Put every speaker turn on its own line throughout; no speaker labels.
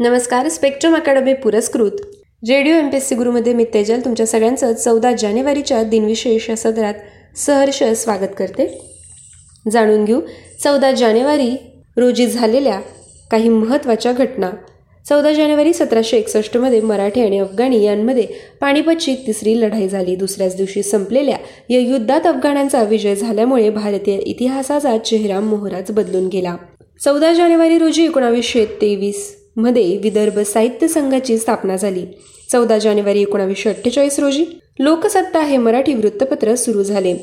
नमस्कार Spectrum Academy पुरस्कृत. Radio M P S C गुरुमध्ये मी तेजल तुमच्या सगळ्यांचं चौदा जानेवारीच्या दिनविशेष या सदरात सहर्ष स्वागत करते. जाणून घेऊ चौदा जानेवारी रोजी झालेल्या काही महत्त्वाच्या घटना. चौदा जानेवारी सतराशे एकसष्टमध्ये मराठी आणि अफगाणी यांमध्ये पाणीपतची तिसरी लढाई झाली. दुसऱ्याच दिवशी संपलेल्या या युद्धात अफगाण्यांचा विजय झाल्यामुळे भारतीय इतिहासाचा चेहरा मोहराच बदलून गेला. चौदा जानेवारी रोजी एकोणावीसशे तेवीस मध्ये विदर्भ साहित्य संघाची स्थापना झाली. चौदा जानेवारी एकोणावीसशे अठ्ठेचाळीस रोजी लोकसत्ता हे मराठी वृत्तपत्र सुरू झाले.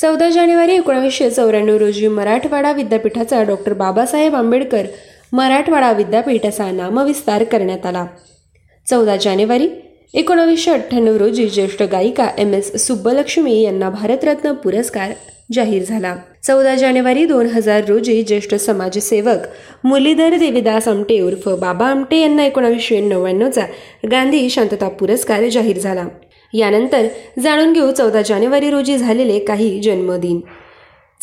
चौदा जानेवारी एकोणावीसशे चौऱ्याण्णव रोजी मराठवाडा विद्यापीठाचा डॉक्टर बाबासाहेब आंबेडकर मराठवाडा विद्यापीठ असा नामविस्तार करण्यात आला. चौदा जानेवारी एकोणावीसशे अठ्ठ्याण्णव रोजी ज्येष्ठ गायिका एम एस सुब्बलक्ष्मी यांना भारतरत्न पुरस्कार जाहीर झाला. चौदा जानेवारी दोन हजार रोजी ज्येष्ठ समाजसेवक मुरलीधर देवीदास आमटे उर्फ बाबा आमटे यांना एकोणावीसशे नव्याण्णवचा गांधी शांतता पुरस्कार जाहीर झाला. यानंतर जाणून घेऊ चौदा जानेवारी रोजी झालेले काही जन्मदिन.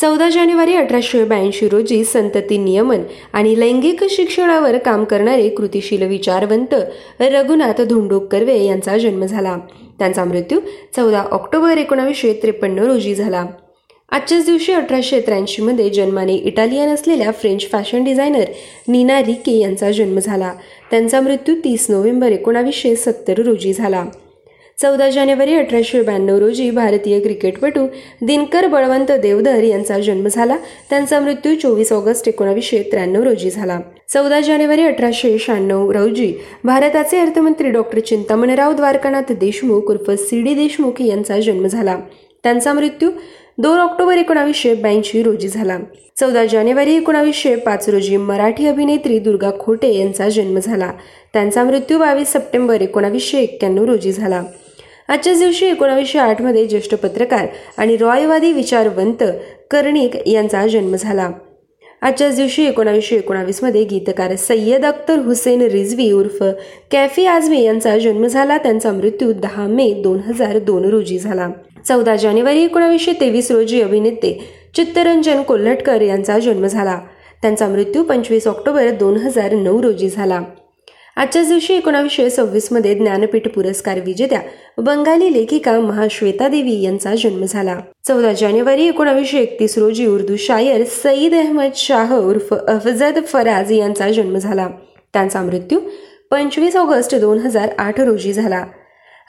चौदा जानेवारी अठराशे ब्याऐंशी रोजी संतती नियमन आणि लैंगिक शिक्षणावर काम करणारे कृतिशील विचारवंत रघुनाथ धोंडोक कर्वे यांचा जन्म झाला. त्यांचा मृत्यू चौदा ऑक्टोबर एकोणावीसशे त्रेपन्न रोजी झाला. आजच्याच दिवशी अठराशे त्र्याऐंशीमध्ये जन्माने इटालियन असलेल्या French fashion designer Nina Ricci यांचा जन्म झाला. त्यांचा मृत्यू तीस नोव्हेंबर एकोणावीसशे सत्तर रोजी झाला. चौदा जानेवारी अठराशे ब्याण्णव रोजी भारतीय क्रिकेटपटू दिनकर बळवंत देवधर यांचा जन्म झाला. त्यांचा मृत्यू चोवीस ऑगस्ट एकोणावीसशे त्र्याण्णव रोजी झाला. चौदा जानेवारी अठराशे शहाण्णव रोजी भारताचे अर्थमंत्री डॉक्टर चिंतामणराव द्वारकानाथ देशमुख उर्फ सी डी देशमुख यांचा जन्म झाला. त्यांचा मृत्यू दोन ऑक्टोबर एकोणावीसशे ब्याऐंशी रोजी झाला. चौदा जानेवारी एकोणावीसशे पाच रोजी मराठी अभिनेत्री दुर्गा खोटे यांचा जन्म झाला. त्यांचा मृत्यू बावीस सप्टेंबर एकोणावीसशे एक्क्याण्णव रोजी झाला. आजच्याच दिवशी एकोणावीसशे आठमध्ये ज्येष्ठ पत्रकार आणि रॉयवादी विचारवंत कर्णिक यांचा जन्म झाला. आजच्याच दिवशी एकोणावीसशे एकोणावीसमध्ये गीतकार सय्यद अख्तर हुसेन रिझवी उर्फ कॅफी आझमी यांचा जन्म झाला. त्यांचा मृत्यू दहा मे दोन हजार दोन रोजी झाला. चौदा जानेवारी एकोणावीसशे तेवीस रोजी अभिनेते चित्तरंजन कोल्हटकर यांचा जन्म झाला. त्यांचा मृत्यू पंचवीस ऑक्टोबर दोन हजार नऊ रोजी झाला. आजच्याच दिवशी एकोणावीसशे सव्वीसमध्ये ज्ञानपीठ पुरस्कार विजेत्या बंगाली लेखिका महाश्वेता देवी यांचा जन्म झाला. चौदा जानेवारी एकोणावीसशे एकतीस रोजी उर्दू शायर सईद अहमद शाह उर्फ अफजद फराज यांचा जन्म झाला. त्यांचा मृत्यू पंचवीस ऑगस्ट दोन हजार आठ रोजी झाला.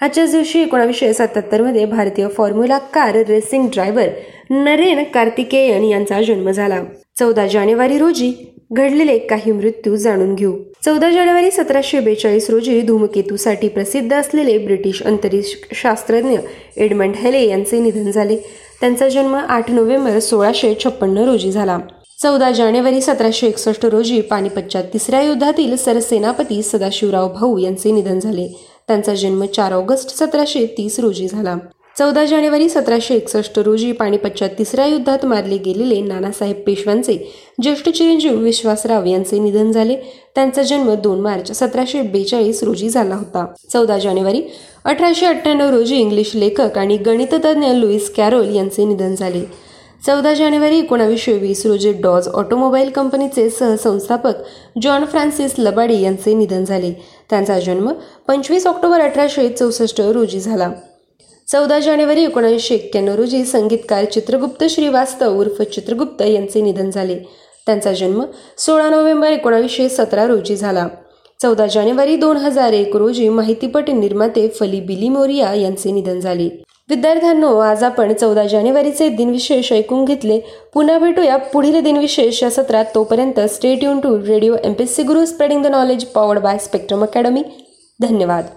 आजच्याच दिवशी एकोणावीसशे सत्याहत्तरमध्ये भारतीय formula car racing driver Narain Karthikeyan यांचा जन्म झाला. चौदा जानेवारी रोजी घडलेले काही मृत्यू जाणून घेऊ. चौदा जानेवारी सतराशे बेचाळीस रोजी धूमकेतूसाठी प्रसिद्ध असलेले ब्रिटिश अंतरिक्ष शास्त्रज्ञ एडमंड हेले यांचे निधन झाले. त्यांचा जन्म आठ नोव्हेंबर सोळाशे छप्पन्न रोजी झाला. चौदा जानेवारी सतराशे एकसष्ट रोजी पानिपतच्या तिसऱ्या युद्धातील सरसेनापती सदाशिवराव भाऊ यांचे निधन झाले. त्यांचा जन्म चार ऑगस्ट सतराशे तीस रोजी झाला. चौदा जानेवारी सतराशे एकसष्ट रोजी पाणीपतच्या तिसऱ्या युद्धात मारले गेलेले नानासाहेब पेशव्यांचे ज्येष्ठ चिरंजीव विश्वासराव यांचे निधन झाले. त्यांचा जन्म दोन मार्च सतराशे बेचाळीस रोजी झाला होता. चौदा जानेवारी अठराशे अठ्ठ्याण्णव रोजी इंग्लिश लेखक आणि गणिततज्ञ लुईस कॅरोल यांचे निधन झाले. चौदा जानेवारी एकोणावीसशे वीस रोजी डॉज ऑटोमोबाईल कंपनीचे सहसंस्थापक जॉन फ्रान्सिस लबाडी यांचे निधन झाले. त्यांचा जन्म पंचवीस ऑक्टोबर अठराशे चौसष्ट रोजी झाला. चौदा जानेवारी एकोणीसशे एक्क्याण्णव रोजी संगीतकार चित्रगुप्त श्रीवास्तव उर्फ चित्रगुप्त यांचे निधन झाले. त्यांचा जन्म सोळा नोव्हेंबर एकोणावीसशे सतरा रोजी झाला. चौदा जानेवारी दोन हजार एक रोजी माहितीपट निर्माते फली बिली मोरिया यांचे निधन झाले. विद्यार्थ्यांनो आज आपण चौदा जानेवारीचे दिनविशेष ऐकून घेतले. पुन्हा भेटूया पुढील दिनविशेष या सत्रात. तोपर्यंत state युन to radio M P C Guru spreading the knowledge powered by Spectrum Academy धन्यवाद.